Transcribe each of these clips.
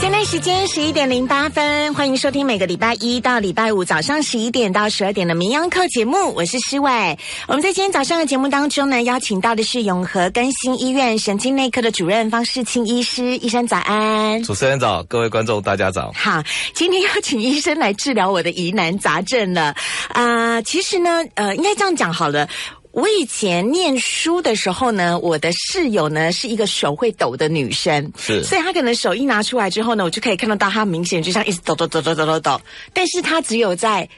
现在时间十一点零八分，欢迎收听每个礼拜一到礼拜五早上十一点到十二点的民谣课节目，我是施伟。我们在今天早上的节目当中呢，邀请到的是永和更新医院神经内科的主任方世清医师，医生早安。主持人早，各位观众大家早。好，今天邀请医生来治疗我的疑难杂症了。啊、其实呢，呃，应该这样讲好了。我以前念书的时候呢，我的室友呢是一个手会抖的女生，是所以她可能手一拿出来之后呢，我就可以看得到她明显就像一直抖抖抖抖抖抖抖，但是她只有在。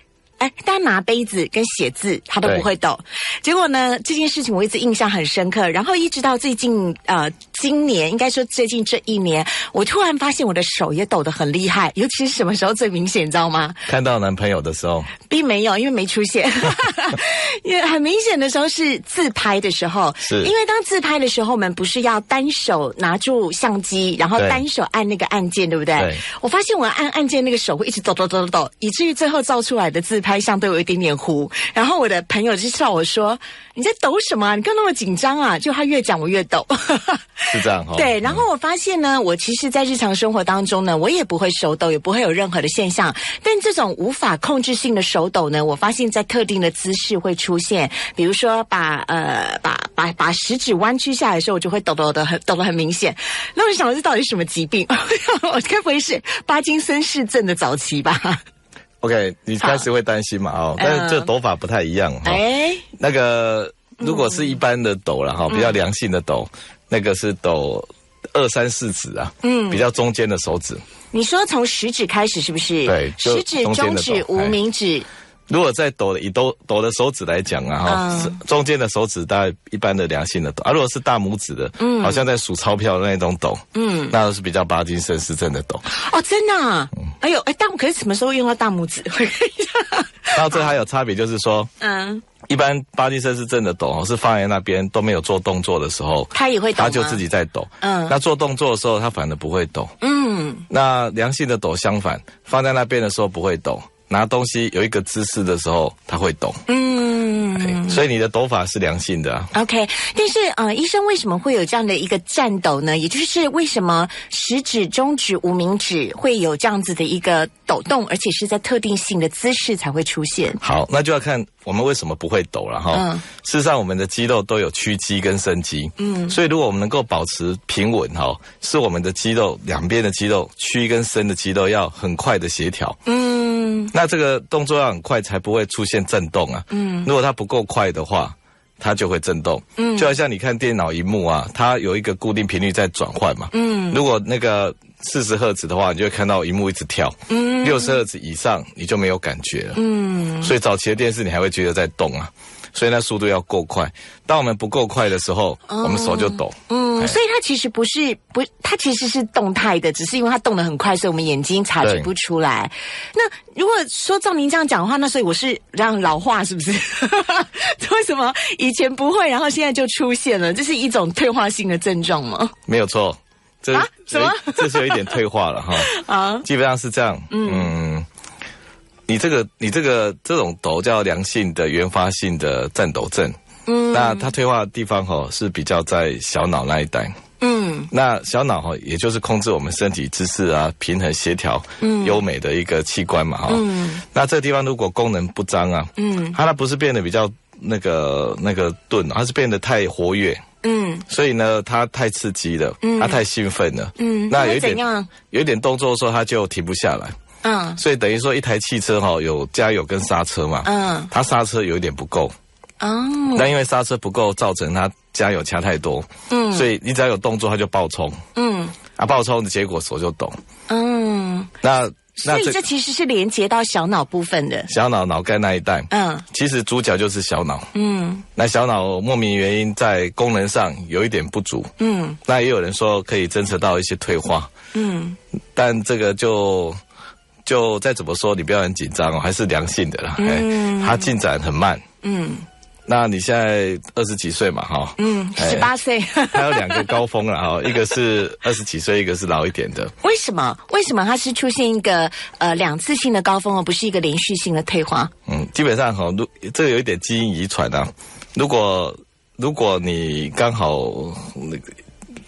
哎，大家拿杯子跟写字，他都不会抖。结果呢，这件事情我一直印象很深刻。然后一直到最近，呃，今年应该说最近这一年，我突然发现我的手也抖得很厉害。尤其是什么时候最明显，你知道吗？看到男朋友的时候，并没有，因为没出现。也很明显的时候是自拍的时候，是因为当自拍的时候，我们不是要单手拿住相机，然后单手按那个按键，对不对？对我发现我按按键那个手会一直抖抖抖抖抖，以至于最后照出来的自拍相对有一点点糊。然后我的朋友就笑我说：“你在抖什么啊？你干嘛那么紧张啊？”就他越讲我越抖。是这样哈。对，然后我发现呢，我其实，在日常生活当中呢，我也不会手抖，也不会有任何的现象。但这种无法控制性的手抖呢，我发现在特定的姿势会出现，比如说把呃把把把食指弯曲下来的时候，我就会抖抖的很抖得很明显。那我就想，这到底是什么疾病？我该不会是巴金森氏症的早期吧？OK，你开始会担心嘛？哦，但是这抖法不太一样哈。哎，那个如果是一般的抖了哈，比较良性的抖，那个是抖二三四指啊，嗯，比较中间的手指。你说从食指开始是不是？对就食指、中指、无名指。如果在抖的以抖抖的手指来讲啊，哈、嗯中间的手指大概一般的良性的抖啊，如果是大拇指的，嗯，好像在数钞票的那种抖，嗯，那是比较巴金森氏症的抖。哦，真的、啊？哎呦，哎，大可是什么时候用到大拇指？然后这还有差别，就是说，嗯，一般巴金森氏症的抖哦是放在那边都没有做动作的时候，他也会抖他就自己在抖。嗯那做动作的时候，他反而不会抖。嗯，那良性的抖相反，放在那边的时候不会抖，拿东西有一个姿势的时候，他会抖。嗯哎所以你的抖法是良性的、啊。，OK。但是呃，医生为什么会有这样的一个颤抖呢？也就是为什么食指、中指、无名指会有这样子的一个抖动，而且是在特定性的姿势才会出现？好，那就要看我们为什么不会抖了哈。嗯事实上，我们的肌肉都有屈肌跟伸肌，嗯，所以如果我们能够保持平稳哈，是我们的肌肉两边的肌肉屈跟伸的肌肉要很快的协调，嗯那这个动作要很快，才不会出现震动啊。嗯，如果它不够快的话，它就会震动。嗯，就好像你看电脑荧幕啊，它有一个固定频率在转换嘛。嗯，如果那个四十赫兹的话，你就会看到荧幕一直跳。嗯，六十赫兹以上你就没有感觉了。嗯，所以早期的电视你还会觉得在动啊。所以那速度要够快，当我们不够快的时候，我们手就抖。嗯，哎所以它其实不是不，它其实是动态的，只是因为它动得很快，所以我们眼睛察觉不出来。那如果说照您这样讲的话，那所以我是让老化是不是？为什么以前不会，然后现在就出现了？这是一种退化性的症状吗？没有错，这、啊什么这是有一点退化了哈。啊，基本上是这样。嗯，你这个你这个这种抖叫良性的原发性的颤抖症。嗯，那它退化的地方哈是比较在小脑那一带。嗯那小脑哈，也就是控制我们身体姿势啊、平衡协调、嗯、优美的一个器官嘛哈。嗯那这个地方如果功能不彰啊，嗯它那不是变得比较那个那个钝，它是变得太活跃。嗯所以呢，它太刺激了，嗯它太兴奋了，嗯，那有一点？有一点动作的时候，它就停不下来。嗯。所以等于说，一台汽车哈、有加油跟刹车嘛，嗯。它刹车有一点不够，哦。那因为刹车不够，造成它加油加太多，嗯。所以你只要有动作，它就爆冲，嗯。啊，爆冲的结果手就抖。嗯，那所以这其实是连接到小脑部分的。小脑脑干那一带，嗯。其实主角就是小脑。嗯。那小脑莫名原因在功能上有一点不足，嗯。那也有人说可以侦测到一些退化，嗯。但这个就就再怎么说，你不要很紧张哦，还是良性的啦。嗯、它进展很慢。嗯那你现在二十几岁嘛，哈，嗯，哎十八岁。还有两个高峰了哈，一个是二十几岁，一个是老一点的。为什么？为什么它是出现一个呃两次性的高峰，而不是一个连续性的退化？嗯，基本上哈，如这个有一点基因遗传啊。如果如果你刚好那个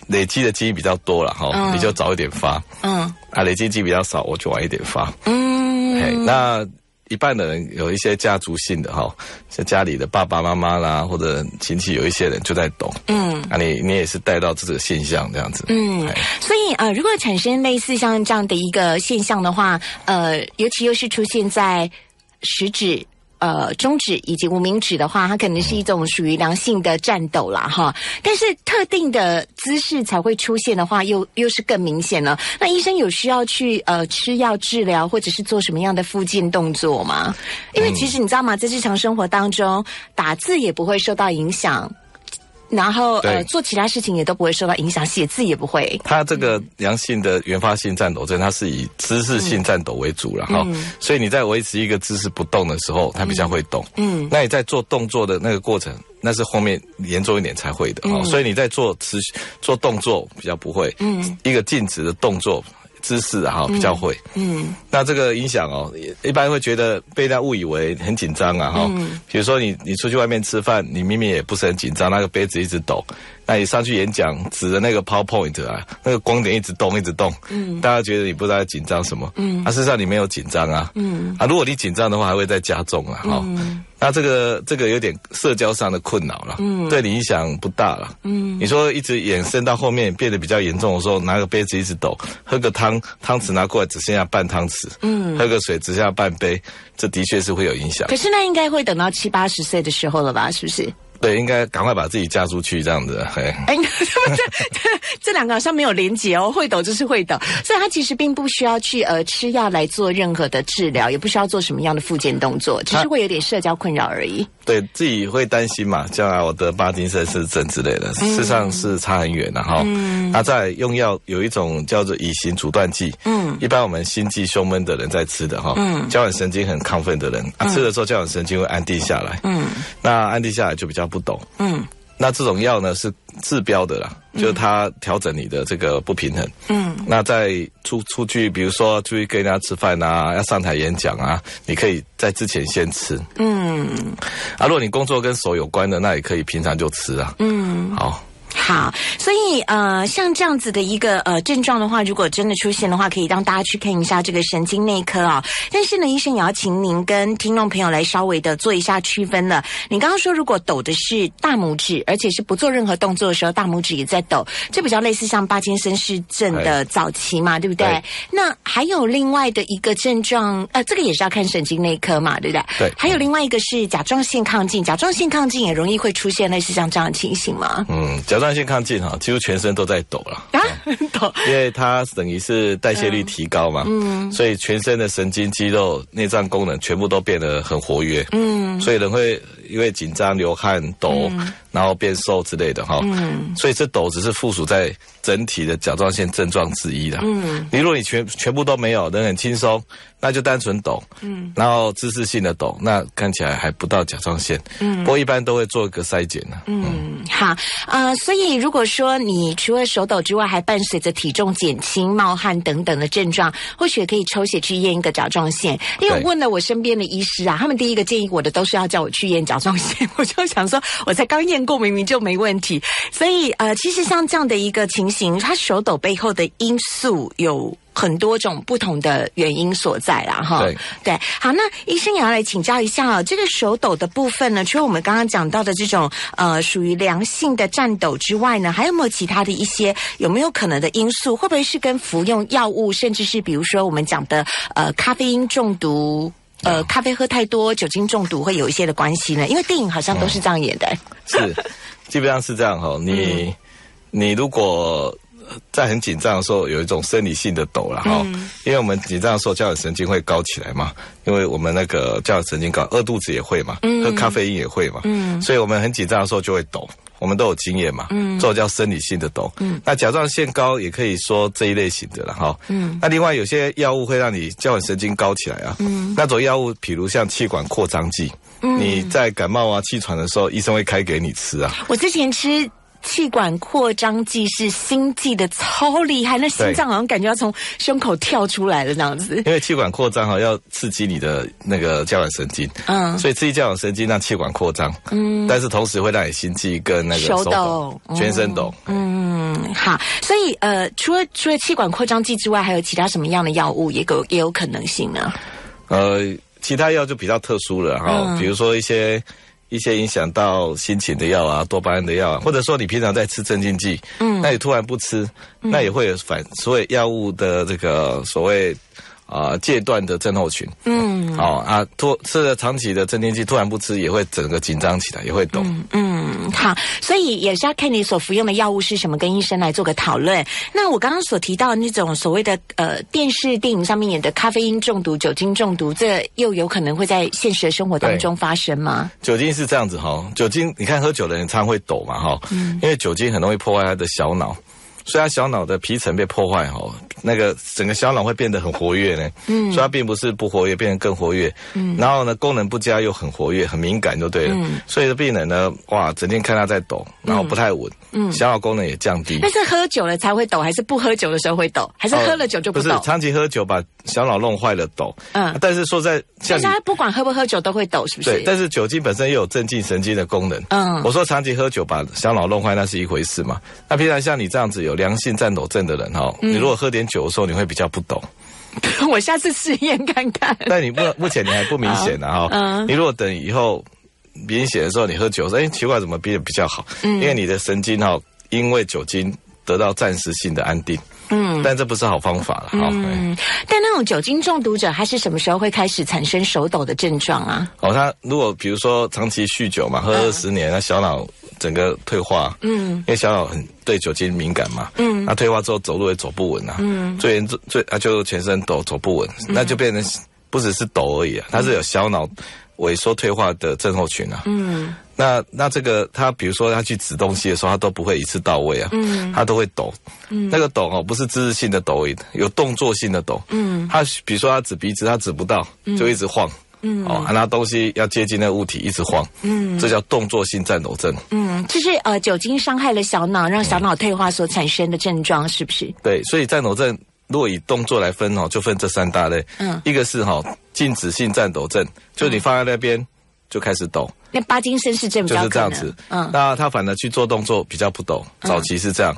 累积的基因比较多了哈，嗯你就早一点发。嗯啊，累积记忆比较少，我就晚一点发。嘿，嗯，那一半的人有一些家族性的哈，像家里的爸爸妈妈啦，或者亲戚有一些人就在懂。嗯。啊你，你也是带到这个现象这样子。嗯，所以呃，如果产生类似像这样的一个现象的话，呃，尤其又是出现在食指。呃，中指以及无名指的话，它可能是一种属于良性的战斗啦，哈。但是特定的姿势才会出现的话，又又是更明显了。那医生有需要去呃吃药治疗，或者是做什么样的附近动作吗？因为其实你知道吗，在日常生活当中，打字也不会受到影响，然后呃做其他事情也都不会受到影响，写字也不会。他这个良性的原发性颤抖症，它是以姿势性颤抖为主了哈、所以你在维持一个姿势不动的时候，它比较会动。嗯。那你在做动作的那个过程，那是后面严重一点才会的哦。所以你在做持续做动作比较不会，嗯，一个静止的动作姿势啊哈比较会。嗯那这个影响哦，一般会觉得被人家误以为很紧张啊哈。嗯比如说你你出去外面吃饭，你明明也不是很紧张，那个杯子一直抖，那你上去演讲指着那个 PowerPoint 啊，那个光点一直动一直动，嗯大家觉得你不知道在紧张什么，嗯啊，事实上你没有紧张啊，嗯啊，如果你紧张的话，还会再加重啊，哈、嗯那这个这个有点社交上的困扰了，嗯对你影响不大了。嗯你说一直延伸到后面变得比较严重的时候，拿个杯子一直抖，喝个汤，汤匙拿过来只剩下半汤匙，嗯。喝个水只剩下半杯，这的确是会有影响可。是那应该会等到七八十岁的时候了吧？是不是？对，应该赶快把自己嫁出去，这样子。嘿，哎，这这这两个好像没有连结哦，会抖就是会抖，所以他其实并不需要去呃吃药来做任何的治疗，也不需要做什么样的复健动作，只是会有点社交困扰而已。对自己会担心嘛，将来我得帕金森氏症之类的，嗯。事实上是差很远的哈。那在用药有一种叫做乙型阻断剂，嗯。一般我们心悸胸闷的人在吃的哈，嗯。交感神经很亢奋的人，啊，吃的时候交感神经会安定下来，嗯。那安定下来就比较不懂。嗯那这种药呢是治标的啦，就是它调整你的这个不平衡。嗯那在出出去，比如说出去跟人家吃饭啊，要上台演讲啊，你可以在之前先吃嗯啊。如果你工作跟手有关的，那也可以平常就吃啊。嗯。好，好，所以呃，像这样子的一个呃症状的话，如果真的出现的话，可以让大家去看一下这个神经内科啊、但是呢，医生也要请您跟听众朋友来稍微的做一下区分了。你刚刚说，如果抖的是大拇指，而且是不做任何动作的时候，大拇指也在抖，这比较类似像帕金森氏症的早期嘛，对不对？对那还有另外的一个症状，呃，这个也是要看神经内科嘛，对不对？对还有另外一个是甲状腺亢进，甲状腺亢进也容易会出现类似像这样的情形吗？嗯，甲状腺亢进哈，几乎全身都在抖了。啊，抖。因为它等于是代谢率提高嘛，嗯，所以全身的神经、肌肉、内脏功能全部都变得很活跃，嗯。所以人会因为紧张、流汗、抖，然后变瘦之类的哈，嗯。所以这抖只是附属在整体的甲状腺症状之一的。嗯。你如果你全全部都没有，人很轻松，那就单纯抖，嗯。然后姿势性的抖，那看起来还不到甲状腺，嗯。不过一般都会做一个筛检呢，嗯，好，呃，所以如果说你除了手抖之外，还伴随着体重减轻、冒汗等等的症状，或许可以抽血去验一个甲状腺。因为我问了我身边的医师啊，他们第一个建议我的都是要叫我去验甲状腺，我就想说，我才刚验过，明明就没问题。所以呃，其实像这样的一个情形，它手抖背后的因素有。很多种不同的原因所在啦，哈。对对，好，那医生也要来请教一下哦，这个手抖的部分呢，除了我们刚刚讲到的这种呃属于良性的颤抖之外呢，还有没有其他的一些有没有可能的因素？会不会是跟服用药物，甚至是比如说我们讲的呃咖啡因中毒？呃，咖啡喝太多、酒精中毒会有一些的关系呢？因为电影好像都是这样演的。是，基本上是这样哈。你、你如果在很紧张的时候，有一种生理性的抖了哈，因为我们紧张的时候，交感神经会高起来嘛，因为我们那个交感神经高，饿肚子也会嘛，喝咖啡因也会嘛，嗯所以我们很紧张的时候就会抖。我们都有经验嘛，嗯，这种叫生理性的抖，嗯，那甲状腺高也可以说这一类型的了哈，嗯，那另外有些药物会让你交感神经高起来啊，嗯，那种药物，比如像气管扩张剂，嗯。你在感冒啊、气喘的时候，医生会开给你吃啊，我之前吃气管扩张剂是心悸的，超厉害，那心脏好像感觉要从胸口跳出来了那样子。因为气管扩张哈，要刺激你的那个交感神经，嗯，所以刺激交感神经让气管扩张，嗯，但是同时会让你心悸跟那个手抖、全身抖，嗯，好，所以呃，除了除了气管扩张剂之外，还有其他什么样的药物也有也有可能性呢？呃，其他药就比较特殊了哈，比如说一些。一些影响到心情的药啊，多巴胺的药啊，或者说你平常在吃镇静剂，嗯，那你突然不吃，那也会有反所谓药物的这个所谓。啊，戒断的症候群，嗯，哦啊，突吃了长期的镇定剂，突然不吃也会整个紧张起来，也会抖，嗯，好，所以也是要看你所服用的药物是什么，跟医生来做个讨论。那我刚刚所提到那种所谓的呃电视电影上面演的咖啡因中毒、酒精中毒，这又有可能会在现实的生活当中发生吗？酒精是这样子哈，酒精你看喝酒的人常会抖嘛哈，嗯，因为酒精很容易破坏他的小脑。所以，他小脑的皮层被破坏，哦，那个整个小脑会变得很活跃呢。嗯，所以它并不是不活跃，变得更活跃。嗯，然后呢，功能不佳又很活跃，很敏感就对了。嗯，所以病人呢，哇，整天看他在抖，然后不太稳。嗯，小脑功能也降低。但是喝酒了才会抖，还是不喝酒的时候会抖？还是喝了酒就不抖？不是，长期喝酒把小脑弄坏了抖。嗯，但是说在，但是他不管喝不喝酒都会抖，是不是？对，但是酒精本身又有镇静神经的功能。嗯，我说长期喝酒把小脑弄坏那是一回事嘛。那平常像你这样子有良性颤抖。症的人哈，你如果喝点酒的时候，你会比较不懂。我下次试验看看。但你目目前你还不明显呢哈。嗯。你如果等以后明显的时候，你喝酒说，哎，奇怪，怎么变得比较好？嗯。因为你的神经哈，因为酒精得到暂时性的安定。嗯，但这不是好方法了哈。嗯，但那种酒精中毒者，他是什么时候会开始产生手抖的症状啊？哦，他如果比如说长期酗酒嘛，喝二十年，那小脑整个退化，嗯，因为小脑很对酒精敏感嘛，嗯，那退化之后走路也走不稳啊，嗯，最严重最啊就全身抖走不稳，那就变成不只是抖而已啊，它是有小脑萎缩退化的症候群啊，嗯。那那这个他比如说他去指东西的时候，他都不会一次到位啊，嗯，他都会抖，嗯，那个抖哦不是知识性的抖，有动作性的抖，嗯，他比如说他指鼻子，他指不到，就一直晃，嗯，哦，拿东西要接近那个物体，一直晃，嗯，这叫动作性颤抖症，嗯，就是呃酒精伤害了小脑，让小脑退化所产生的症状，是不是？对，所以颤抖症如果以动作来分哦，就分这三大类，嗯，一个是哈静止性颤抖症，就你放在那边。就开始抖，那巴金森氏症就是这样子。嗯，那他反而去做动作比较不抖，早期是这样。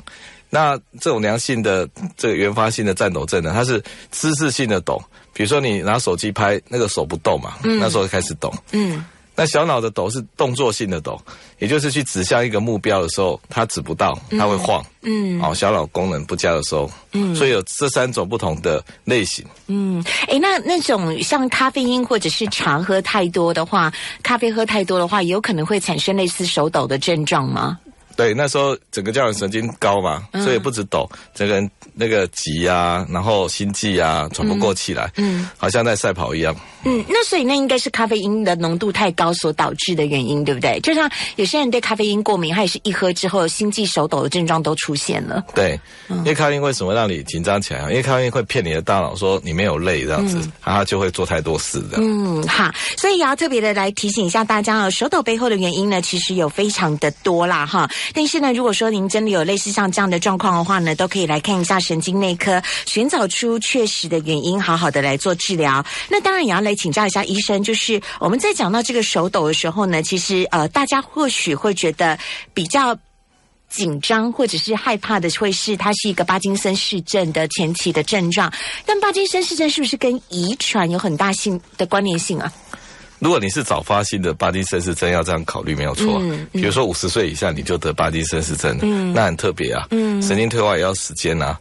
那这种良性的这个原发性的颤抖症呢，它是姿势性的抖，比如说你拿手机拍，那个手不动嘛，那时候开始抖。嗯。那小脑的抖是动作性的抖，也就是去指向一个目标的时候，它指不到，它会晃。嗯，哦，小脑功能不佳的时候，嗯，所以有这三种不同的类型。嗯，哎，那那种像咖啡因或者是茶喝太多的话，咖啡喝太多的话，有可能会产生类似手抖的症状吗？对，那时候整个交感神经高嘛，所以不止抖，整个人那个急啊，然后心悸啊，喘不过气来，嗯，好像在赛跑一样。嗯，那所以那应该是咖啡因的浓度太高所导致的原因，对不对？就像有些人对咖啡因过敏，他也是一喝之后心悸、手抖的症状都出现了。对，因为咖啡因为什么让你紧张起来？因为咖啡因会骗你的大脑说你没有累这样子，然后就会做太多事的。嗯，好，所以也要特别的来提醒一下大家啊，手抖背后的原因呢，其实有非常的多啦，哈。但是呢，如果说您真的有类似像这样的状况的话呢，都可以来看一下神经内科，寻找出确实的原因，好好的来做治疗。那当然也要来请教一下医生，就是我们在讲到这个手抖的时候呢，其实呃，大家或许会觉得比较紧张或者是害怕的，会是它是一个巴金森氏症的前期的症状。但巴金森氏症是不是跟遗传有很大性的关联性啊？如果你是早发性的巴金森氏症，要这样考虑没有错。比如说五十岁以下你就得巴金森氏症，那很特别啊。嗯神经退化也要时间啊。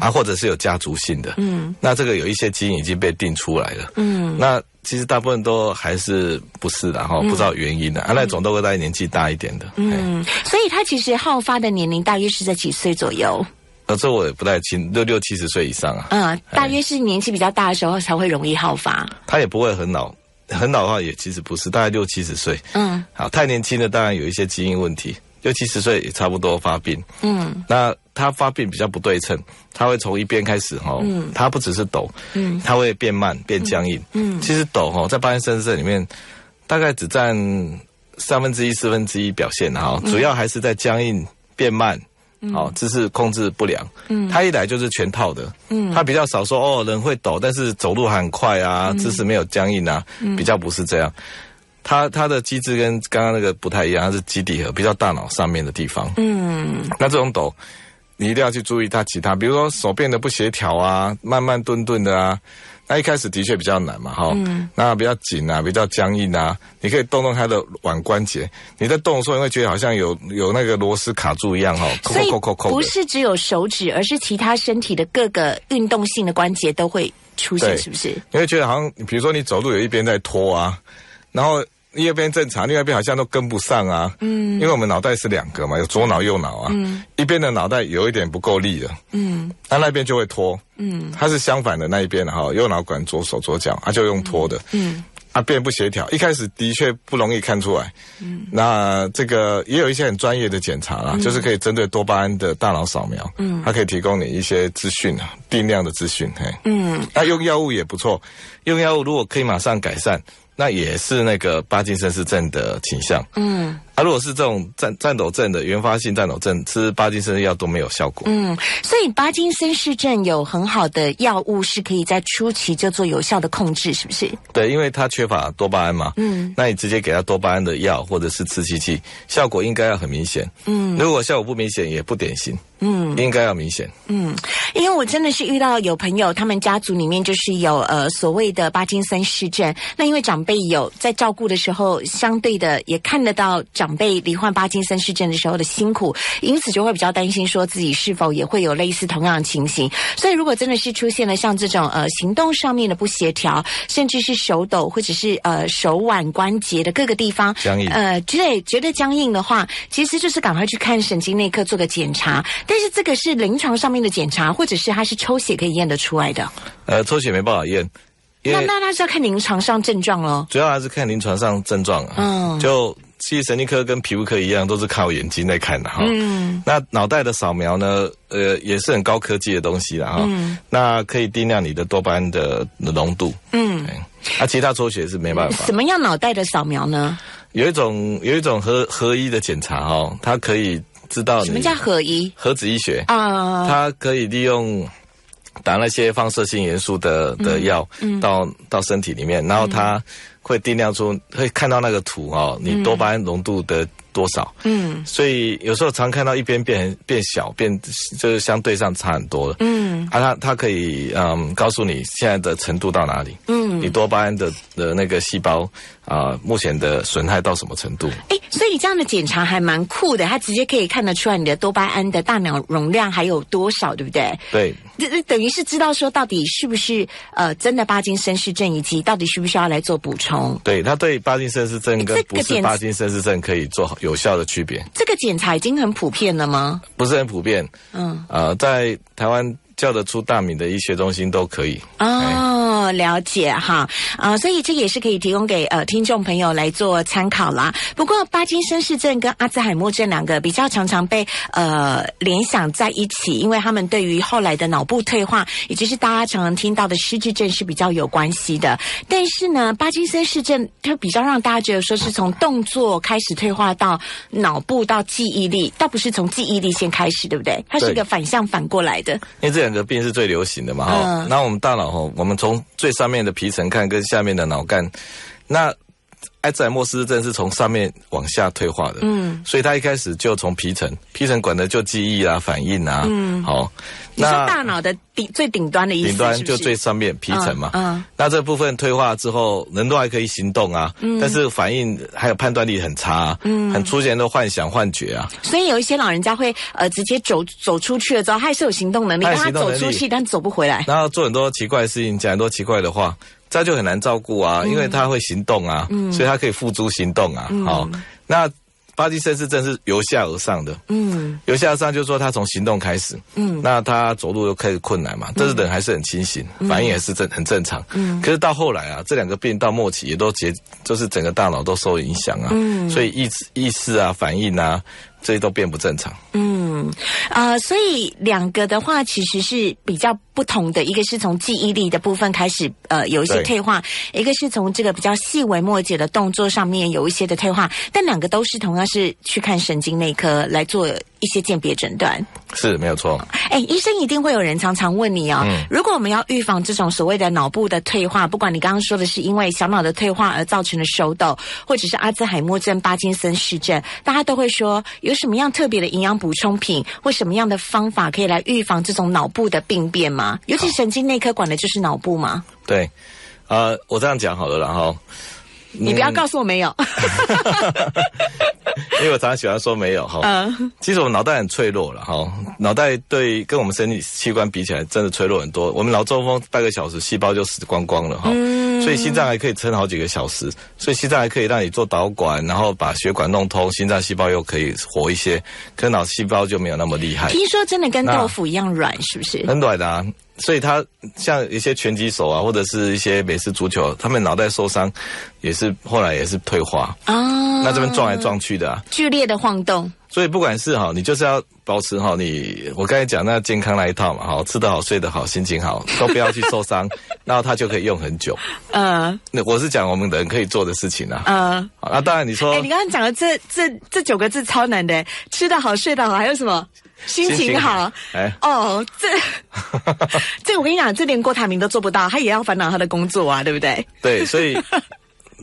啊，或者是有家族性的。嗯那这个有一些基因已经被定出来了。嗯那其实大部分都还是不是的哈，不知道原因的。啊，那种都会在年纪大一点的。嗯，所以他其实好发的年龄大约是在几岁左右？呃，这我也不太清，六六七十岁以上啊。嗯，大约是年纪比较大的时候才会容易好发。他也不会很老。很老的话也其实不是，大概六七十岁。嗯，好，太年轻的当然有一些基因问题，六七十岁也差不多发病。嗯，那他发病比较不对称，他会从一边开始哈，嗯，他不只是抖，嗯，他会变慢变僵硬。嗯，其实抖哈在巴金森氏里面大概只占三分之一四分之一表现哈，主要还是在僵硬变慢。好，姿势控制不良。嗯，他一来就是全套的。嗯，他比较少说哦，人会抖，但是走路很快啊，姿势没有僵硬啊，比较不是这样。他他的机制跟刚刚那个不太一样，他是基底核比较大脑上面的地方。嗯，那这种抖，你一定要去注意他其他，比如说手变得不协调啊，慢慢顿顿的啊。那一开始的确比较难嘛，哈，那比较紧啊，比较僵硬啊，你可以动动它的腕关节。你在动的时候，你会觉得好像有有那个螺丝卡住一样，哈，所以不是只有手指，而是其他身体的各个运动性的关节都会出现，是不是？你会觉得好像，比如说你走路有一边在拖啊，然后。一边正常，另外一边好像都跟不上啊。嗯，因为我们脑袋是两个嘛，有左脑右脑啊。嗯，一边的脑袋有一点不够力了。嗯，那那边就会拖。嗯，它是相反的那一边哈，右脑管左手左脚，它就用拖的。嗯，啊，变不协调，一开始的确不容易看出来。嗯，那这个也有一些很专业的检查啦，就是可以针对多巴胺的大脑扫描。嗯，它可以提供你一些资讯啊，定量的资讯。嘿，嗯，那用药物也不错，用药物如果可以马上改善。那也是那个巴金森氏症的倾向。嗯。他如果是这种战颤抖症的原发性颤抖症，吃巴金森药都没有效果。嗯，所以巴金森氏症有很好的药物是可以在初期就做有效的控制，是不是？对，因为他缺乏多巴胺嘛。嗯，那你直接给他多巴胺的药或者是刺激剂，效果应该要很明显。嗯，如果效果不明显，也不典型。嗯，应该要明显。嗯，因为我真的是遇到有朋友，他们家族里面就是有呃所谓的巴金森氏症，那因为长辈有在照顾的时候，相对的也看得到长。长辈罹患巴金森氏症的时候的辛苦，因此就会比较担心，说自己是否也会有类似同样的情形。所以，如果真的是出现了像这种呃行动上面的不协调，甚至是手抖或者是呃手腕关节的各个地方僵硬，呃，对，觉得僵硬的话，其实就是赶快去看神经内科做个检查。但是这个是临床上面的检查，或者是它是抽血可以验得出来的。呃，抽血没办法验，那那那是要看临床上症状喽。主要还是看临床上症状啊。嗯，就。其实神经科跟皮肤科一样，都是靠眼睛在看的哈。嗯。那脑袋的扫描呢？呃，也是很高科技的东西了哈。嗯。那可以定量你的多巴胺的浓度。嗯。那其他抽血是没办法。什么样脑袋的扫描呢？有一种有一种合合一的检查哦，它可以知道什么叫合一？核子医学啊，它可以利用打那些放射性元素的的药到到身体里面，然后它。会定量出，会看到那个图哦，你多巴胺浓度的多少？嗯，所以有时候常看到一边变变小，变就是相对上差很多了。嗯，啊，它它可以嗯告诉你现在的程度到哪里？嗯，你多巴胺的的那个细胞啊，目前的损害到什么程度？哎，所以这样的检查还蛮酷的，它直接可以看得出来你的多巴胺的大脑容量还有多少，对不对？对。这这等于是知道说到底是不是呃真的巴金森氏症，以及到底需不需要来做补充？对，他对巴金森氏症跟不是巴金森氏症可以做有效的区别。这个检查已经很普遍了吗？不是很普遍。嗯，呃，在台湾。叫得出大名的医学中心都可以哦，了解哈啊，所以这也是可以提供给呃听众朋友来做参考啦。不过巴金森氏症跟阿兹海默症两个比较常常被呃联想在一起，因为他们对于后来的脑部退化，也就是大家常常听到的失智症是比较有关系的。但是呢，巴金森氏症它比较让大家觉得说是从动作开始退化到脑部到记忆力，倒不是从记忆力先开始，对不对？它是一个反向反过来的，因为这。两个病是最流行的嘛？哈，那我们大脑哈，我们从最上面的皮层看，跟下面的脑干，那埃兹海默氏症是从上面往下退化的，嗯，所以他一开始就从皮层，皮层管的就记忆啊、反应啊，嗯，好。那大脑的顶最顶端的意思，顶端就最上面皮层嘛。嗯，那这部分退化之后，人都还可以行动啊，但是反应还有判断力很差，嗯，很出现的幻想、幻觉啊。所以有一些老人家会呃直接走走出去了之后，他还是有行动能力，但他走出去但走不回来，然后做很多奇怪的事情，讲很多奇怪的话，这就很难照顾啊，因为他会行动啊，所以他可以付诸行动啊。好，那。巴金森氏症是由下而上的，嗯，由下而上就是说他从行动开始，嗯，那他走路又开始困难嘛，但是人还是很清醒，反应也是正很正常，嗯，可是到后来啊，这两个病到末期也都结，就是整个大脑都受影响啊，嗯，所以意意识啊反应啊。这些都变不正常。嗯，呃，所以两个的话其实是比较不同的，一个是从记忆力的部分开始，呃，有一些退化；一个是从这个比较细微末节的动作上面有一些的退化。但两个都是同样是去看神经内科来做一些鉴别诊断。是没有错。哎，医生一定会有人常常问你哦，如果我们要预防这种所谓的脑部的退化，不管你刚刚说的是因为小脑的退化而造成的手抖，或者是阿兹海默症、巴金森氏症，大家都会说有什么样特别的营养补充品或什么样的方法可以来预防这种脑部的病变吗？尤其神经内科管的就是脑部嘛？对，呃，我这样讲好了，然后你不要告诉我没有。因为我常常喜欢说没有哈，嗯，其实我们脑袋很脆弱了哈，脑袋对跟我们身体器官比起来，真的脆弱很多。我们脑中风半个小时，细胞就死光光了哈，所以心脏还可以撑好几个小时，所以心脏还可以让你做导管，然后把血管弄通，心脏细胞又可以活一些，可脑细胞就没有那么厉害。听说真的跟豆腐一样软，是不是？很软的啊。所以他像一些拳击手啊，或者是一些美式足球，他们脑袋受伤，也是后来也是退化啊。那这边撞来撞去的，剧烈的晃动。所以不管是哈，你就是要保持好，你我刚才讲那健康那一套嘛，哈，吃得好，睡得好，心情好，都不要去受伤，然后它就可以用很久。嗯，那我是讲我们人可以做的事情啊。嗯，那当然你说，哎，你刚刚讲的这这这九个字超难的，吃得好，睡得好，还有什么？心情好，哎，哦，这 这我跟你讲，这连郭台铭都做不到，他也要烦恼他的工作啊，对不对？对，所以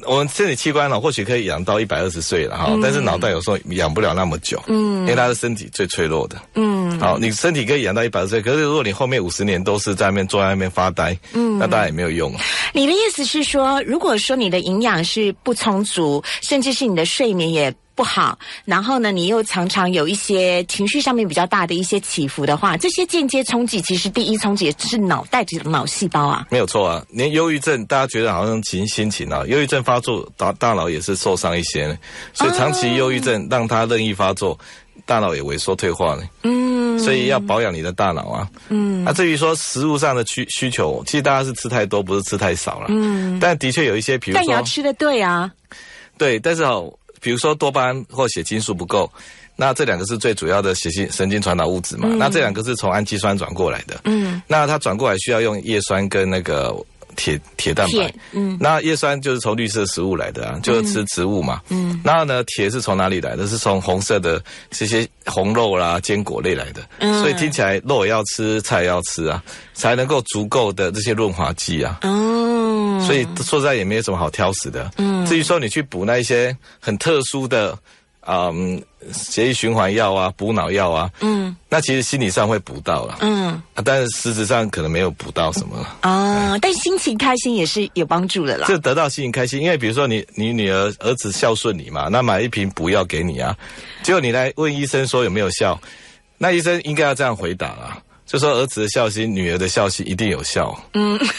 我们身体器官呢，或许可以养到一百二十岁了哈，但是脑袋有时候养不了那么久，嗯，因为他的身体最脆弱的，嗯，好，你身体可以养到一百二十岁，可是如果你后面五十年都是在那边坐在那边发呆，嗯，那当然也没有用。你的意思是说，如果说你的营养是不充足，甚至是你的睡眠也。不好，然后呢，你又常常有一些情绪上面比较大的一些起伏的话，这些间接冲击，其实第一冲击是脑袋的脑细胞啊。没有错啊，连忧郁症，大家觉得好像情心情啊，忧郁症发作，大大脑也是受伤一些，所以长期忧郁症让它任意发作，大脑也萎缩退化呢。嗯，所以要保养你的大脑啊。嗯，那至于说食物上的需需求，其实大家是吃太多，不是吃太少了。嗯，但的确有一些，比如说，但你要吃的对啊。对，但是哦。比如说多巴胺或血清素不够，那这两个是最主要的血清神经传导物质嘛？那这两个是从氨基酸转过来的。嗯，那它转过来需要用叶酸跟那个铁铁蛋白。嗯，那叶酸就是从绿色食物来的啊，就是吃植物嘛。嗯，然后呢，铁是从哪里来的？是从红色的这些红肉啦、坚果类来的。嗯，所以听起来肉也要吃，菜也要吃啊，才能够足够的这些润滑剂啊。哦。所以说实在也没有什么好挑食的。嗯，至于说你去补那一些很特殊的，嗯，血液循环药啊，补脑药啊，嗯，那其实心理上会补到了，嗯，但是实质上可能没有补到什么。啊，但心情开心也是有帮助的啦。就得到心情开心，因为比如说你你女儿儿子孝顺你嘛，那买一瓶补药给你啊，结果你来问医生说有没有效，那医生应该要这样回答啊，就说儿子的孝心，女儿的孝心一定有效。嗯。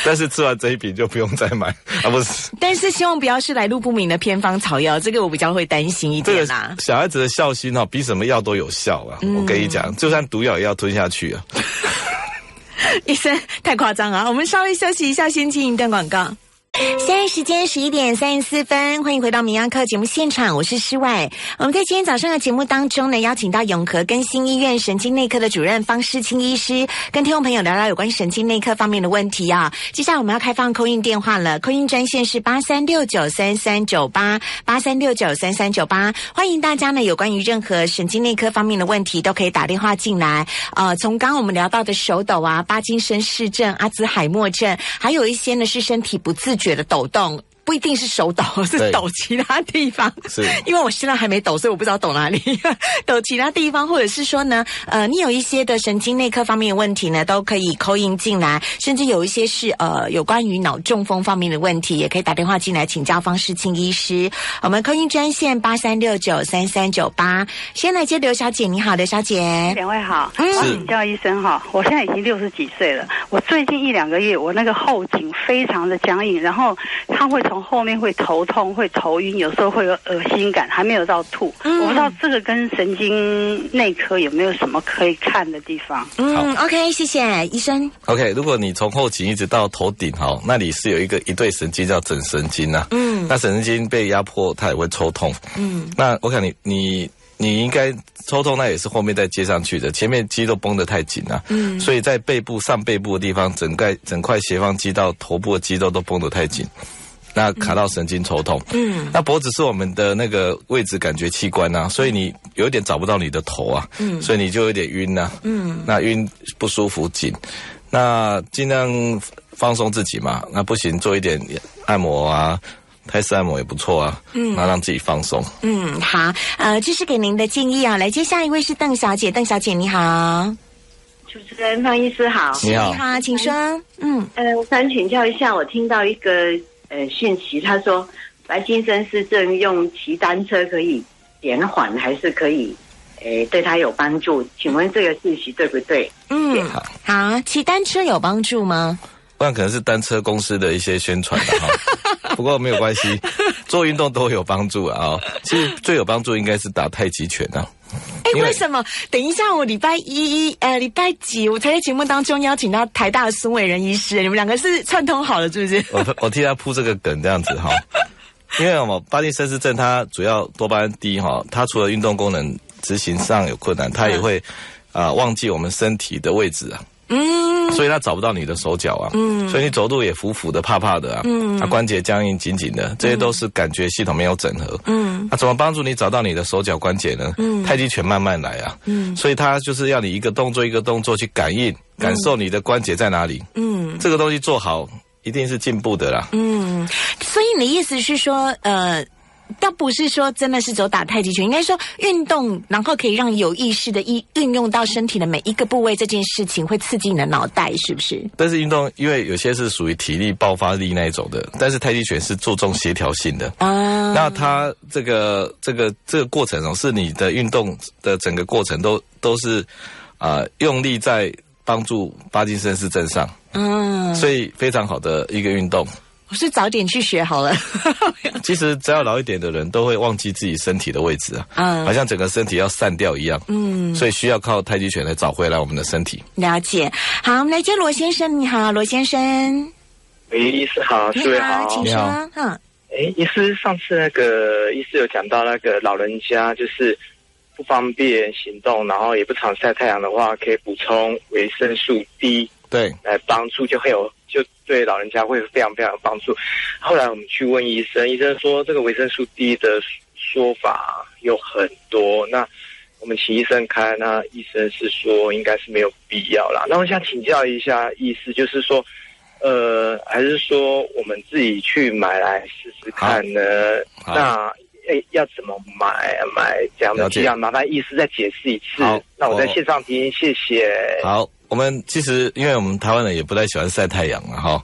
但是吃完这一瓶就不用再买啊！不是，但是希望不要是来路不明的偏方草药，这个我比较会担心一点啦。小孩子的孝心哦，比什么药都有效啊！我跟你讲，就算毒药也要吞下去啊！医生太夸张啊！我们稍微休息一下，先进一段广告。现在时间十一点三十四分，欢迎回到《民谣课》节目现场，我是施伟。我们在今天早上的节目当中呢，邀请到永和更新医院神经内科的主任方世清医师，跟听众朋友聊聊有关神经内科方面的问题啊。接下来我们要开放扣印电话了，扣印专线是八三六九三三九八八三六九三三九八，欢迎大家呢有关于任何神经内科方面的问题都可以打电话进来。呃，从刚刚我们聊到的手抖啊、巴金森氏症、阿兹海默症，还有一些呢是身体不自。觉的抖动。不一定是手抖，是抖其他地方。是，因为我现在还没抖，所以我不知道抖哪里。抖其他地方，或者是说呢，呃，你有一些的神经内科方面的问题呢，都可以扣音进来。甚至有一些是呃，有关于脑中风方面的问题，也可以打电话进来请教方世清医师。我们扣音专线八三六九三三九八。先来接刘小姐，你好，刘小姐。两位好，我请教医生哈，我现在已经六十几岁了，我最近一两个月，我那个后颈非常的僵硬，然后它会从后面会头痛，会头晕，有时候会有恶心感，还没有到吐。我不知道这个跟神经内科有没有什么可以看的地方。嗯，OK，谢谢医生。OK，如果你从后颈一直到头顶哈，那里是有一个一对神经叫枕神经呐。嗯，那神经被压迫，它也会抽痛。嗯，那我看你你你应该抽痛，那也是后面再接上去的，前面肌肉绷得太紧了。嗯，所以在背部上背部的地方，整块整块斜方肌到头部的肌肉都绷得太紧。那卡到神经抽痛。嗯，那脖子是我们的那个位置感觉器官呐，所以你有点找不到你的头啊。嗯，所以你就有点晕呐。嗯，那晕不舒服紧，那尽量放松自己嘛。那不行，做一点按摩啊。泰式按摩也不错啊，嗯，那让自己放松。嗯，好，呃，这是给您的建议啊。来接下一位是邓小姐，邓小姐你好，主持人方医师好，你好，你好，请说。嗯，呃，我想请教一下，我听到一个呃讯息，他说白金森氏症用骑单车可以减缓，还是可以，诶，对他有帮助？请问这个讯息对不对？嗯，好，好，骑单车有帮助吗？那可能是单车公司的一些宣传哈，不过没有关系，做运动都有帮助啊。其实最有帮助应该是打太极拳啊。哎，为什么？等一下，我礼拜一呃礼拜几，我才在节目当中邀请到台大的孙伟仁医师，你们两个是串通好了，是不是？我我替他铺这个梗这样子哈，因为我们巴金森氏症它主要多巴胺低哈，它除了运动功能执行上有困难，它也会啊忘记我们身体的位置啊。嗯，所以他找不到你的手脚啊，嗯，所以你走路也浮浮的、怕怕的啊，嗯，他关节僵硬、紧紧的，这些都是感觉系统没有整合，嗯，那怎么帮助你找到你的手脚关节呢？嗯，太极拳慢慢来啊，嗯，所以他就是要你一个动作一个动作去感应、感受你的关节在哪里，嗯，这个东西做好一定是进步的啦，嗯，所以你的意思是说，呃。倒不是说真的是走打太极拳，应该说运动，然后可以让有意识的运运用到身体的每一个部位，这件事情会刺激你的脑袋，是不是？但是运动，因为有些是属于体力爆发力那一种的，但是太极拳是注重协调性的啊。那它这个这个这个过程哦，是你的运动的整个过程都都是啊用力在帮助巴金森氏症上，嗯，所以非常好的一个运动。我是早点去学好了。其实只要老一点的人都会忘记自己身体的位置啊，嗯，好像整个身体要散掉一样，嗯，所以需要靠太极拳来找回来我们的身体。了解，好，我们来接罗先生，你好，罗先生。喂，医师好，四位好，请说。嗯，哎，医师，上次那个医师有讲到那个老人家就是不方便行动，然后也不常晒太阳的话，可以补充维生素 D，对，来帮助就会有。就对老人家会非常非常有帮助。后来我们去问医生，医生说这个维生素 D 的说法有很多。那我们请医生开，那医生是说应该是没有必要啦。那我想请教一下，意思就是说，呃，还是说我们自己去买来试试看呢？那诶，要怎么买？买这样的剂量？麻烦医师再解释一次。那我在线上听，谢谢。好。我们其实，因为我们台湾人也不太喜欢晒太阳嘛，哈。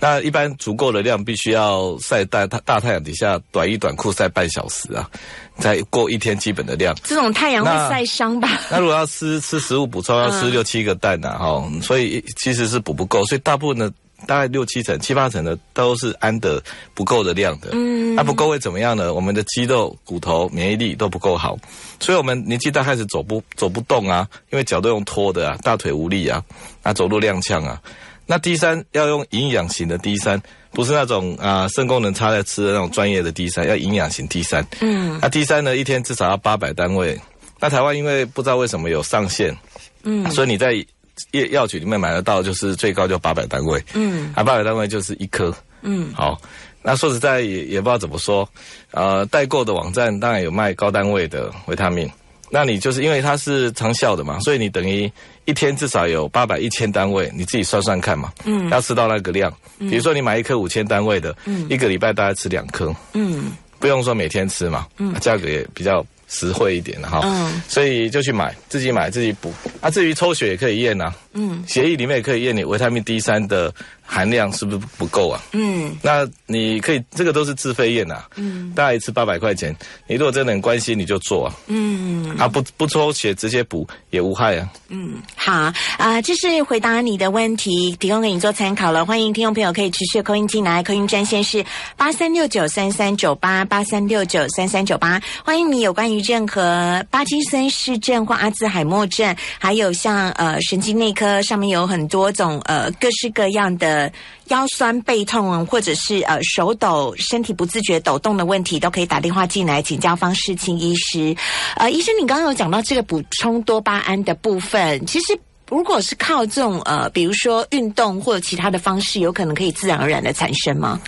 那一般足够的量，必须要晒大大大太阳底下，短衣短裤晒半小时啊，才过一天基本的量。这种太阳会晒伤吧？那如果要吃吃食物补充，要吃六七个蛋呐，哈。所以其实是补不够，所以大部分的。大概六七成、七八成的都是安得不够的量的。嗯，那不够会怎么样呢？我们的肌肉、骨头、免疫力都不够好，所以我们年纪大开始走不走不动啊，因为脚都用拖的啊，大腿无力啊，那走路踉跄啊。那 D 三要用营养型的 D 三，不是那种啊肾功能差在吃的那种专业的 D 三，要营养型 D 三。嗯，那 D 三呢，一天至少要八百单位。那台湾因为不知道为什么有上限，嗯，所以你在。药药局里面买得到，就是最高就八百单位，嗯，啊，八百单位就是一颗，嗯，好，那说实在也也不知道怎么说，呃，代购的网站当然有卖高单位的维他命，那你就是因为它是长效的嘛，所以你等于一天至少有八百一千单位，你自己算算看嘛，嗯，要吃到那个量，比如说你买一颗五千单位的，嗯，一个礼拜大概吃两颗，嗯，不用说每天吃嘛，嗯，价格也比较。实惠一点的哈，嗯，所以就去买，自己买自己补。啊，至于抽血也可以验呐，嗯，血液里面也可以验你维他命 D 三的。含量是不是不够啊？嗯，那你可以，这个都是自费验呐。嗯，大概一次八百块钱。你如果真的很关心，你就做啊。嗯，啊不不抽血直接补也无害啊。嗯，好啊，这是回答你的问题，提供给你做参考了。欢迎听众朋友可以持续扣音进来，扣音专线是八三六九三三九八八三六九三三九八。欢迎你有关于任何巴金森氏症或阿兹海默症，还有像呃神经内科上面有很多种呃各式各样的。呃，腰酸背痛，或者是呃手抖、身体不自觉抖动的问题，都可以打电话进来请教方世清医师。呃，医生，你刚刚有讲到这个补充多巴胺的部分，其实如果是靠这种呃，比如说运动或者其他的方式，有可能可以自然而然的产生吗？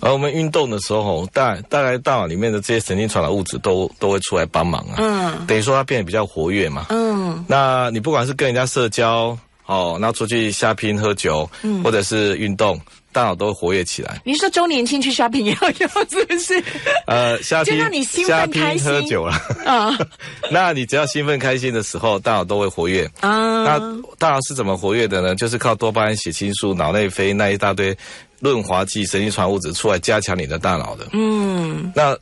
而我们运动的时候，大大概大脑里面的这些神经传导物质都都会出来帮忙啊。嗯，等于说它变得比较活跃嘛。嗯，那你不管是跟人家社交，哦，然后出去瞎拼喝酒，嗯，或者是运动。大脑都会活跃起来。你说周年庆去 shopping 要用是不是？呃，瞎拼，就让你兴奋开心，喝酒了啊。那你只要兴奋开心的时候，大脑都会活跃啊。那大脑是怎么活跃的呢？就是靠多巴胺、血清素、脑内啡那一大堆润滑剂、神经传物质出来加强你的大脑的。嗯，那。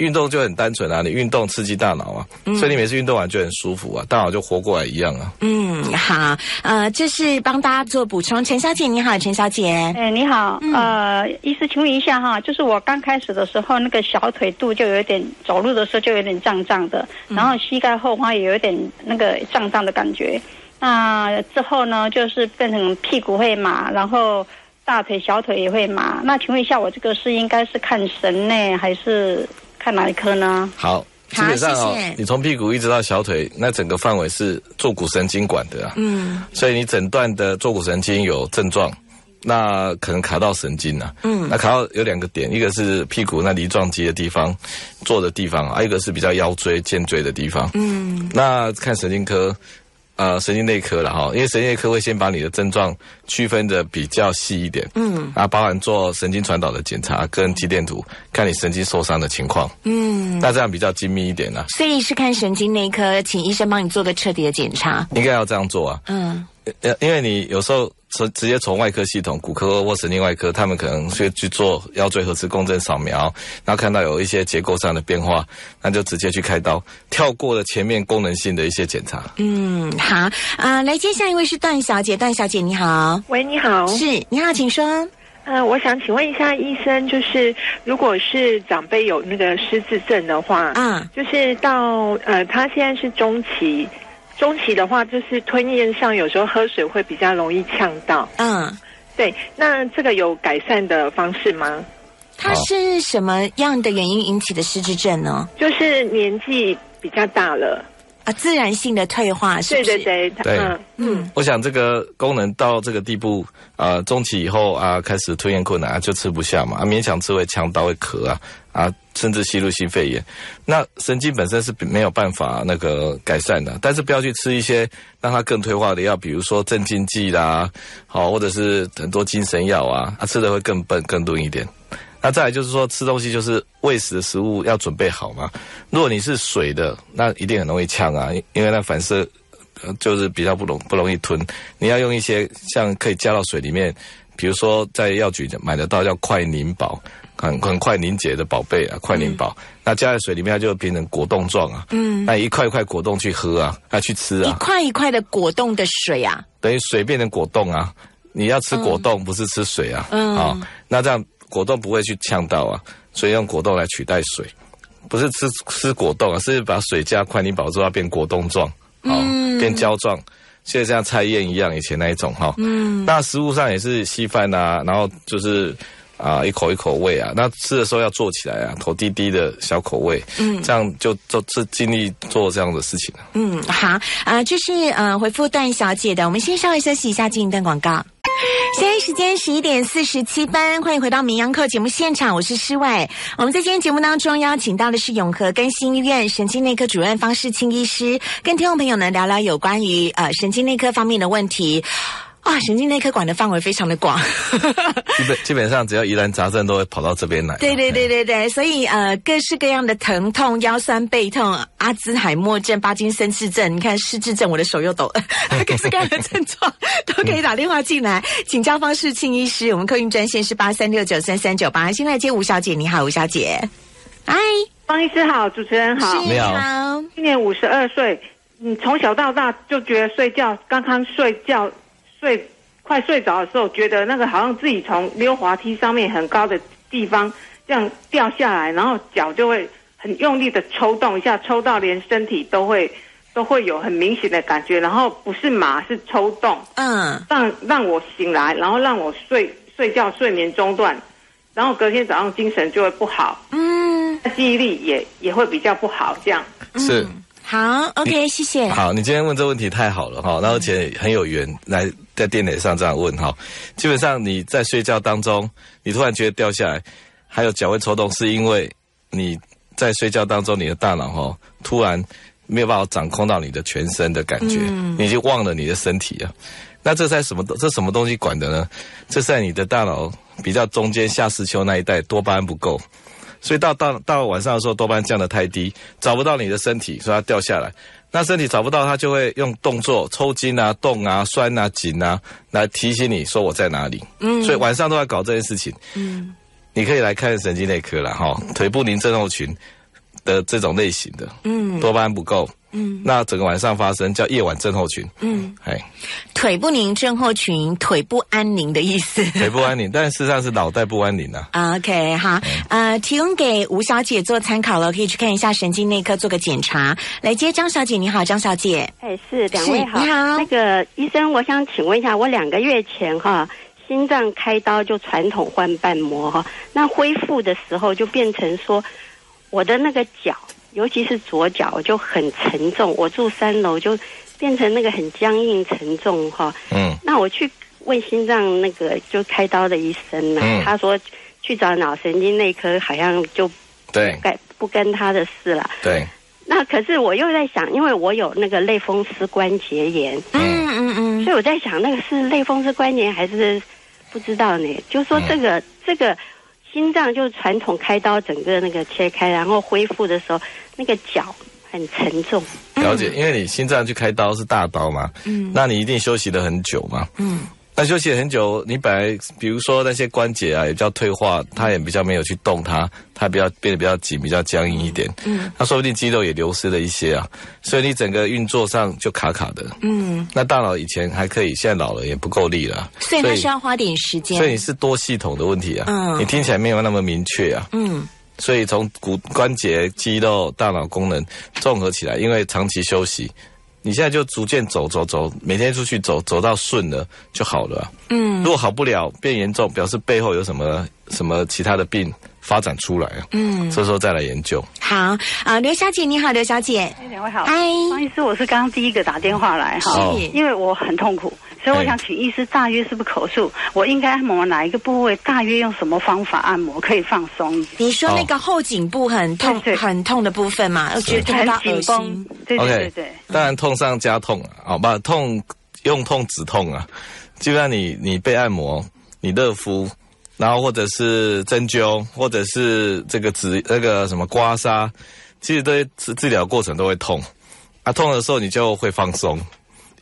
运动就很单纯啊，你运动刺激大脑啊，所以你每次运动完就很舒服啊，大脑就活过来一样啊。嗯，好，呃，这是帮大家做补充。陈小姐你好，陈小姐。哎，你好，呃，医师请问一下哈，就是我刚开始的时候，那个小腿肚就有点，走路的时候就有点胀胀的，然后膝盖后方也有点那个胀胀的感觉。那之后呢，就是变成屁股会麻，然后大腿、小腿也会麻。那请问一下，我这个是应该是看神呢，还是？看哪一科呢？好，基本上哦，你从屁股一直到小腿，那整个范围是坐骨神经管的啊。嗯，所以你诊断的坐骨神经有症状，那可能卡到神经了。嗯，那卡到有两个点，一个是屁股那梨状肌的地方，坐的地方，还有一个是比较腰椎、肩椎的地方。嗯，那看神经科。呃，神经内科了哈，因为神经内科会先把你的症状区分的比较细一点，嗯，啊，包含做神经传导的检查跟肌电图，看你神经受伤的情况，嗯，那这样比较精密一点呢。所以是看神经内科，请医生帮你做个彻底的检查。应该要这样做啊，嗯，因为你有时候。从直接从外科系统、骨科或神经外科，他们可能去去做腰椎核磁共振扫描，然后看到有一些结构上的变化，那就直接去开刀，跳过了前面功能性的一些检查。嗯，好啊，来接下一位是段小姐，段小姐你好，喂，你好，是，你好，请说。呃，我想请问一下医生，就是如果是长辈有那个失智症的话，嗯，就是到呃，他现在是中期。中期的话，就是吞咽上有时候喝水会比较容易呛到。嗯，对，那这个有改善的方式吗？它是什么样的原因引起的失智症呢？就是年纪比较大了。自然性的退化是不是？对对对，嗯，我想这个功能到这个地步啊，中期以后啊，开始吞咽困难，就吃不下嘛，啊，勉强吃会呛到会咳啊，啊，甚至吸入性肺炎。那神经本身是没有办法那个改善的，但是不要去吃一些让它更退化的药，比如说镇静剂啦，好，或者是很多精神药啊，啊，吃的会更笨更钝一点。那再来就是说，吃东西就是喂食的食物要准备好嘛。如果你是水的，那一定很容易呛啊，因为那反射就是比较不容不容易吞。你要用一些像可以加到水里面，比如说在药局买得到叫快凝宝，很很快凝结的宝贝啊，快凝宝。那加在水里面，它就变成果冻状啊。嗯。那一块一块果冻去喝啊，啊去吃啊。一块一块的果冻的水啊。等于水变成果冻啊，你要吃果冻，不是吃水啊。嗯。好，那这样。果冻不会去呛到啊，所以用果冻来取代水，不是吃吃果冻啊，是把水加快凝宝之后变果冻状，好变胶状，现在像菜燕一样，以前那一种哈。嗯，那食物上也是稀饭啊，然后就是啊一口一口喂啊，那吃的时候要坐起来啊，头低低的小口喂，嗯，这样就做是尽力做这样的事情嗯，好啊，这是呃回复段小姐的，我们先稍微休息一下，进一段广告。现在时间十一点四十七分，欢迎回到《名扬课》节目现场，我是诗伟。我们在今天节目当中邀请到的是永和更新医院神经内科主任方世清医师，跟听众朋友呢聊聊有关于呃神经内科方面的问题。啊，神经内科管的范围非常的广，基本基本上只要疑难杂症都会跑到这边来。对对对对对，所以呃，各式各样的疼痛、腰酸背痛、阿兹海默症、巴金森氏症，你看失智症，我的手又抖，各式各样的症状都可以打电话进来，请教方世庆医师。我们客运专线是八三六九三三九八，先来接吴小姐，你好，吴小姐。嗨，方医师好，主持人好，你好，今年五十二岁，你从小到大就觉得睡觉，刚刚睡觉。睡快睡着的时候，觉得那个好像自己从溜滑梯上面很高的地方这样掉下来，然后脚就会很用力的抽动一下，抽到连身体都会都会有很明显的感觉，然后不是麻是抽动，嗯，让让我醒来，然后让我睡睡觉睡眠中断，然后隔天早上精神就会不好，嗯，记忆力也也会比较不好，这样。是。好，OK，谢谢。好，你今天问这问题太好了哈，那而且很有缘来在电台上这样问哈。基本上你在睡觉当中，你突然觉得掉下来，还有脚会抽动，是因为你在睡觉当中，你的大脑哈突然没有办法掌控到你的全身的感觉，你就忘了你的身体啊。那这在什么？这什么东西管的呢？这在你的大脑比较中间下视丘那一带，多巴胺不够，所以到到到晚上的时候，多巴胺降得太低，找不到你的身体，所以它掉下来。那身体找不到，它就会用动作抽筋啊、动啊、酸啊、紧啊，来提醒你说我在哪里。嗯，所以晚上都要搞这件事情。嗯，你可以来看神经内科了哈，腿部凝症候群的这种类型的，嗯，多巴胺不够。嗯，那整个晚上发生叫夜晚症候群。嗯，哎，腿不宁症候群，腿不安宁的意思。腿不安宁，但事实上是脑袋不安宁啊。OK，好，呃，提供给吴小姐做参考了，可以去看一下神经内科做个检查。来接张小姐，你好，张小姐。哎，是两位好，你好。那个医生，我想请问一下，我两个月前哈心脏开刀就传统换瓣膜哈，那恢复的时候就变成说我的那个脚。尤其是左脚就很沉重，我住三楼就变成那个很僵硬沉重哈。嗯。那我去问心脏那个就开刀的医生呢，他说去找脑神经内科，好像就对，该不跟他的事了。对。那可是我又在想，因为我有那个类风湿关节炎，嗯嗯嗯，所以我在想那个是类风湿关节还是不知道呢？就说这个这个。心脏就是传统开刀，整个那个切开，然后恢复的时候，那个脚很沉重。了解，因为你心脏去开刀是大刀嘛，嗯，那你一定休息了很久嘛，嗯。那休息很久，你本来比如说那些关节啊，也比较退化，它也比较没有去动它，它比较变得比较紧，比较僵硬一点。嗯，那说不定肌肉也流失了一些啊，所以你整个运作上就卡卡的。嗯，那大脑以前还可以，现在老了也不够力了，所以那需要花点时间。所以你是多系统的问题啊，嗯，你听起来没有那么明确啊。嗯，所以从骨关节、肌肉、大脑功能综合起来，因为长期休息。你现在就逐渐走走走，每天出去走走到顺了就好了。嗯，如果好不了，变严重，表示背后有什么什么其他的病发展出来嗯，这时候再来研究。好啊，刘小姐你好，刘小姐，两位好。嗨，方医师，我是刚刚第一个打电话来哈，因为我很痛苦。所以我想请医师，大约是不是口述？我应该按摩哪一个部位？大约用什么方法按摩可以放松？你说那个后颈部很痛、很痛的部分嘛？我觉得很紧绷。对对对，当然痛上加痛啊！好吧，痛用痛止痛啊！就像你你被按摩，你热敷，然后或者是针灸，或者是这个指那个什么刮痧，其实这些治治疗过程都会痛啊！痛的时候你就会放松。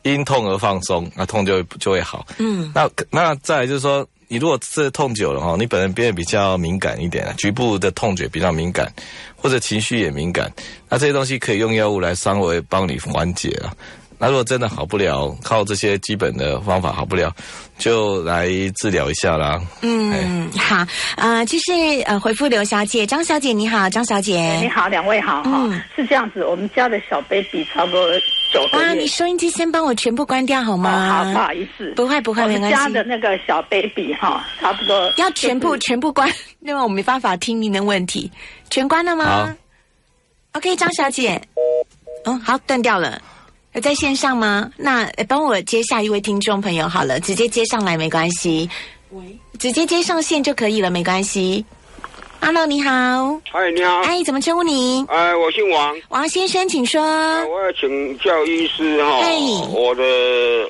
因痛而放松，那痛就会就会好。嗯，那那再就是说，你如果是痛久了哈，你本人变得比较敏感一点局部的痛觉比较敏感，或者情绪也敏感，那这些东西可以用药物来稍微帮你缓解了。那如果真的好不了，靠这些基本的方法好不了，就来治疗一下啦。嗯，好，呃，就是呃，回复刘小姐，张小姐你好，张小姐你好，两位好哈，是这样子，我们家的小 baby 差不多九个月。啊，你收音机先帮我全部关掉好吗？好，不好意思，不会不会，没关系。家的那个小 baby 哈，差不多要全部全部关，因为我没办法听您的问题，全关了吗？OK，张小姐，嗯，好，断掉了。在线上吗？那帮我接下一位听众朋友好了，直接接上来没关系。喂，直接接上线就可以了，没关系。Hello，你好。嗨，你好。哎，怎么称呼你？哎，我姓王。王先生，请说。我要请教医师哈。我的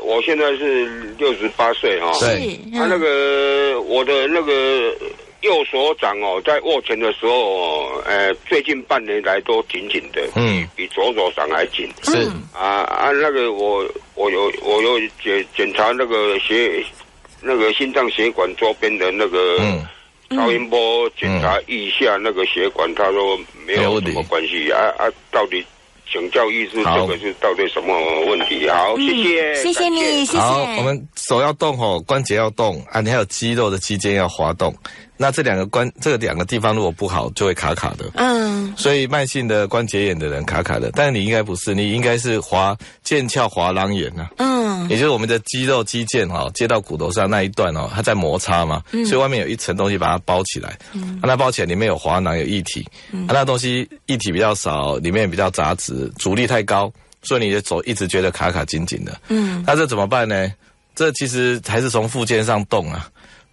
我现在是六十八岁哈。是。他那个我的那个。右手掌哦，在握拳的时候，呃，最近半年来都紧紧的，嗯，比左手掌还紧。是啊啊，那个我我有我有检检查那个血，那个心脏血管周边的那个超音波检查一下那个血管，他说没有什么关系啊啊，到底请教医师这个是到底什么问题？好，谢谢，谢谢你，谢谢。好，我们手要动哦，关节要动啊，你还有肌肉的肌腱要滑动。那这两个关，这个两个地方如果不好，就会卡卡的。嗯，所以慢性的关节炎的人卡卡的，但是你应该不是，你应该是滑腱鞘滑囊炎呐。嗯，也就是我们的肌肉肌腱哈，接到骨头上那一段哦，它在摩擦嘛，所以外面有一层东西把它包起来。嗯，那包起来里面有滑囊有液体，嗯，那东西液体比较少，里面比较杂质，阻力太高，所以你的手一直觉得卡卡紧紧的。嗯，那这怎么办呢？这其实还是从附件上动啊。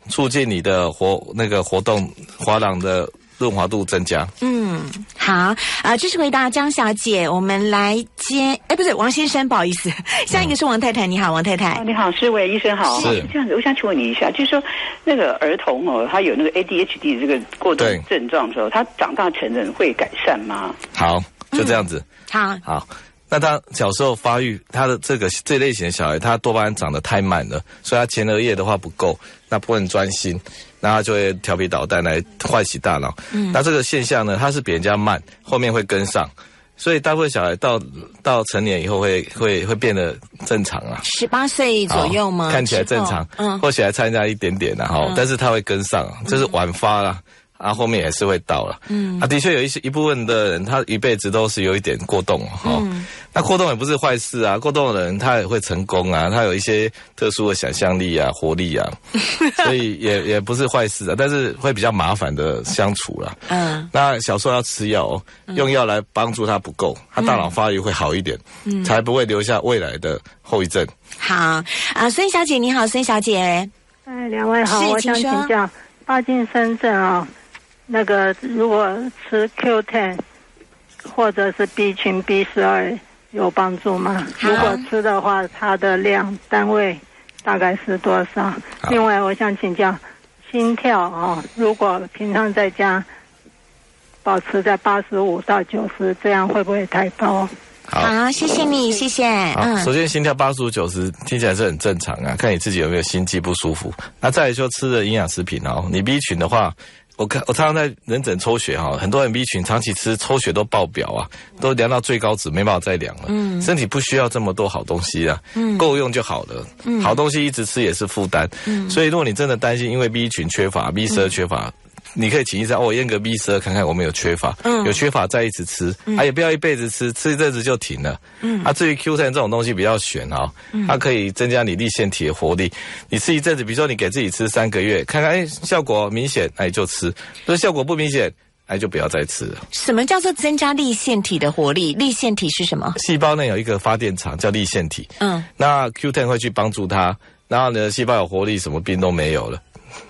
促进你的活那个活动滑囊的。润滑度增加。嗯，好啊，这是回答张小姐。我们来接，哎，不是王先生，不好意思，下一个是王太太。你好，王太太。你好，是位医生好。是这样子，我想请问你一下，就是说那个儿童哦，他有那个 ADHD 这个过度症状的时候，他长大成人会改善吗？好，就这样子。好，好。那他小时候发育，他的这个这类型的小孩，他多巴胺长得太慢了，所以他前额叶的话不够，那不能专心。那他就会调皮捣蛋来唤醒大脑。嗯，那这个现象呢，他是比人家慢，后面会跟上，所以大部分小孩到到成年以后会会会变得正常啊。十八岁左右吗？看起来正常，嗯，或许还参加一点点的哈，但是他会跟上，这是晚发了。啊，后面也是会到了。嗯，啊，的确有一些一部分的人，他一辈子都是有一点过动哈。那过动也不是坏事啊，过动的人他也会成功啊，他有一些特殊的想象力啊、活力啊，所以也也不是坏事啊，但是会比较麻烦的相处了。嗯，那小时候要吃药，用药来帮助他不够，他大脑发育会好一点，嗯，才不会留下未来的后遗症。好啊，孙小姐你好，孙小姐。哎，两位好，我想请教帕金森症啊。那个如果吃 Q10 或者是 B 群 B 十二有帮助吗？如果吃的话，它的量单位大概是多少？另外，我想请教心跳啊，如果平常在家保持在八十五到九十，这样会不会太高？好，谢谢你，谢谢。嗯，首先心跳八十五九十听起来是很正常啊，看你自己有没有心悸不舒服。那再来说吃的营养食品哦，你 B 群的话。我看我常常在人诊抽血哈，很多人 B 群长期吃抽血都爆表啊，都量到最高值，没办法再量了。嗯，身体不需要这么多好东西啊，嗯，够用就好了。嗯，好东西一直吃也是负担。嗯，所以如果你真的担心因为 B 群缺乏、B 十二缺乏。你可以请医生哦，验个 B 十二看看我们有缺乏，有缺乏再一直吃，啊也不要一辈子吃，吃一阵子就停了。嗯，啊至于 Q 三这种东西比较悬啊，它可以增加你立腺体的活力。你吃一阵子，比如说你给自己吃三个月，看看哎效果明显，哎就吃；如果效果不明显，哎就不要再吃了。什么叫做增加立腺体的活力？立腺体是什么？细胞内有一个发电厂叫立腺体。嗯，那 Q ten 会去帮助它，然后呢细胞有活力，什么病都没有了。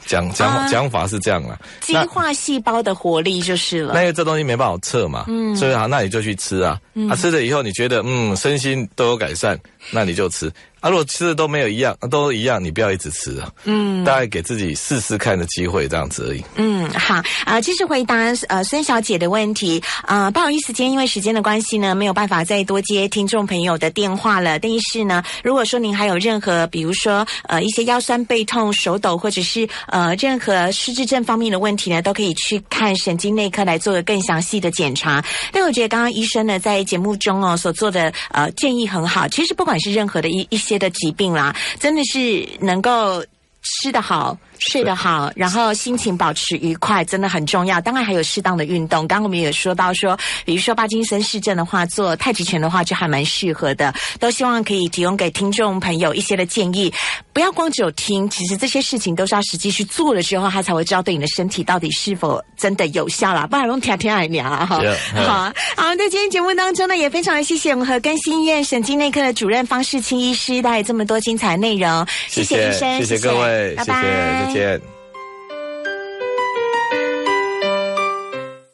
讲讲讲法是这样啦，激化细胞的活力就是了。那因为这东西没办法测嘛，嗯，所以啊，那你就去吃啊，啊，吃了以后你觉得嗯身心都有改善，那你就吃。啊，如果吃的都没有一样，都一样，你不要一直吃啊。嗯，大概给自己试试看的机会，这样子而已。嗯，好啊，继续回答呃孙小姐的问题啊。不好意思，今天因为时间的关系呢，没有办法再多接听众朋友的电话了。但是呢，如果说您还有任何，比如说呃一些腰酸背痛、手抖，或者是呃任何失智症方面的问题呢，都可以去看神经内科来做个更详细的检查。但我觉得刚刚医生呢在节目中哦所做的呃建议很好。其实不管是任何的一一些。的疾病啦，真的是能够吃得好。睡得好，然后心情保持愉快，真的很重要。当然还有适当的运动。刚刚我们也说到说，比如说帕金森氏症的话，做太极拳的话就还蛮适合的。都希望可以提供给听众朋友一些的建议，不要光只有听。其实这些事情都是要实际去做了之后，他才会知道对你的身体到底是否真的有效啦。不然用天天爱聊哈。好，好，在今天节目当中呢，也非常的谢谢我们和更新医院神经内科的主任方世清医师带来这么多精彩内容。谢谢医生，谢谢各位，拜拜。再见。